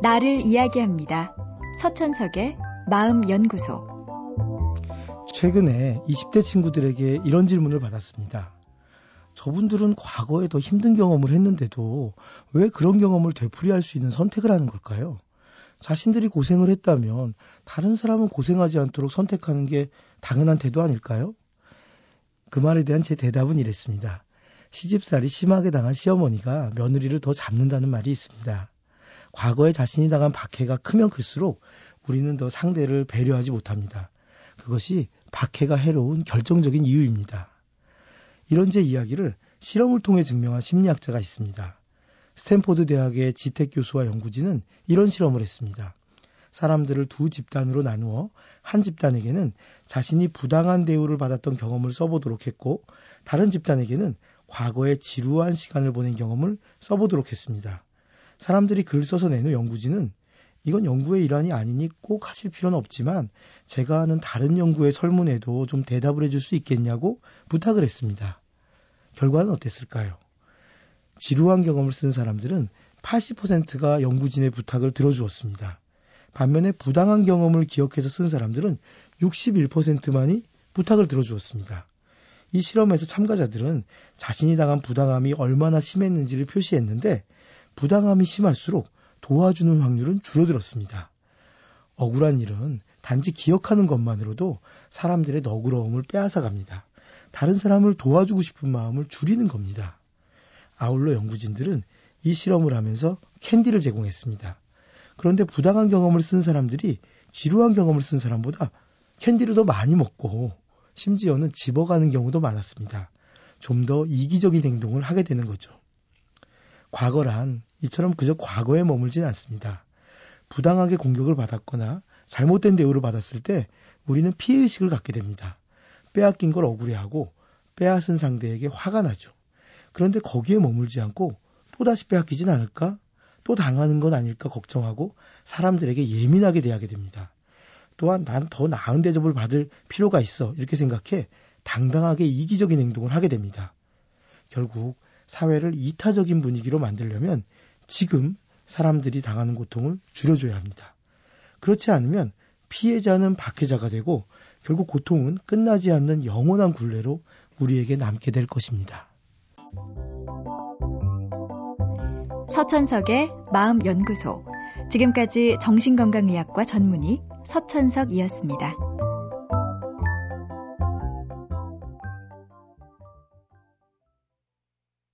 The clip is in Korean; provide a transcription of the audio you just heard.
나를 이야기합니다. 서천석의 마음연구소. 최근에 20대 친구들에게 이런 질문을 받았습니다. 저분들은 과거에 더 힘든 경험을 했는데도 왜 그런 경험을 되풀이할 수 있는 선택을 하는 걸까요? 자신들이 고생을 했다면 다른 사람은 고생하지 않도록 선택하는 게 당연한 태도 아닐까요? 그 말에 대한 제 대답은 이랬습니다. 시집살이 심하게 당한 시어머니가 며느리를 더 잡는다는 말이 있습니다. 과거에 자신이 당한 박해가 크면 클수록 우리는 더 상대를 배려하지 못합니다. 그것이 박해가 해로운 결정적인 이유입니다. 이런 제 이야기를 실험을 통해 증명한 심리학자가 있습니다. 스탠포드 대학의 지텍 교수와 연구진은 이런 실험을 했습니다. 사람들을 두 집단으로 나누어 한 집단에게는 자신이 부당한 대우를 받았던 경험을 써보도록 했고 다른 집단에게는 과거에 지루한 시간을 보낸 경험을 써보도록 했습니다. 사람들이 글 써서 내는 연구진은 이건 연구의 일환이 아니니 꼭 하실 필요는 없지만 제가 하는 다른 연구의 설문에도 좀 대답을 해줄 수 있겠냐고 부탁을 했습니다. 결과는 어땠을까요? 지루한 경험을 쓴 사람들은 80%가 연구진의 부탁을 들어주었습니다. 반면에 부당한 경험을 기억해서 쓴 사람들은 61%만이 부탁을 들어주었습니다. 이 실험에서 참가자들은 자신이 당한 부당함이 얼마나 심했는지를 표시했는데 부당함이 심할수록 도와주는 확률은 줄어들었습니다. 억울한 일은 단지 기억하는 것만으로도 사람들의 너그러움을 빼앗아 갑니다. 다른 사람을 도와주고 싶은 마음을 줄이는 겁니다. 아울러 연구진들은 이 실험을 하면서 캔디를 제공했습니다. 그런데 부당한 경험을 쓴 사람들이 지루한 경험을 쓴 사람보다 캔디를 더 많이 먹고 심지어는 집어가는 경우도 많았습니다. 좀 더 이기적인 행동을 하게 되는 거죠. 과거란 이처럼 그저 과거에 머물진 않습니다. 부당하게 공격을 받았거나 잘못된 대우를 받았을 때 우리는 피해의식을 갖게 됩니다. 빼앗긴 걸 억울해하고 빼앗은 상대에게 화가 나죠. 그런데 거기에 머물지 않고 또다시 빼앗기진 않을까? 또 당하는 건 아닐까 걱정하고 사람들에게 예민하게 대하게 됩니다. 또한 난 더 나은 대접을 받을 필요가 있어. 이렇게 생각해 당당하게 이기적인 행동을 하게 됩니다. 결국 사회를 이타적인 분위기로 만들려면 지금 사람들이 당하는 고통을 줄여줘야 합니다. 그렇지 않으면 피해자는 박해자가 되고 결국 고통은 끝나지 않는 영원한 굴레로 우리에게 남게 될 것입니다. 서천석의 마음연구소. 지금까지 정신건강의학과 전문의 서천석이었습니다.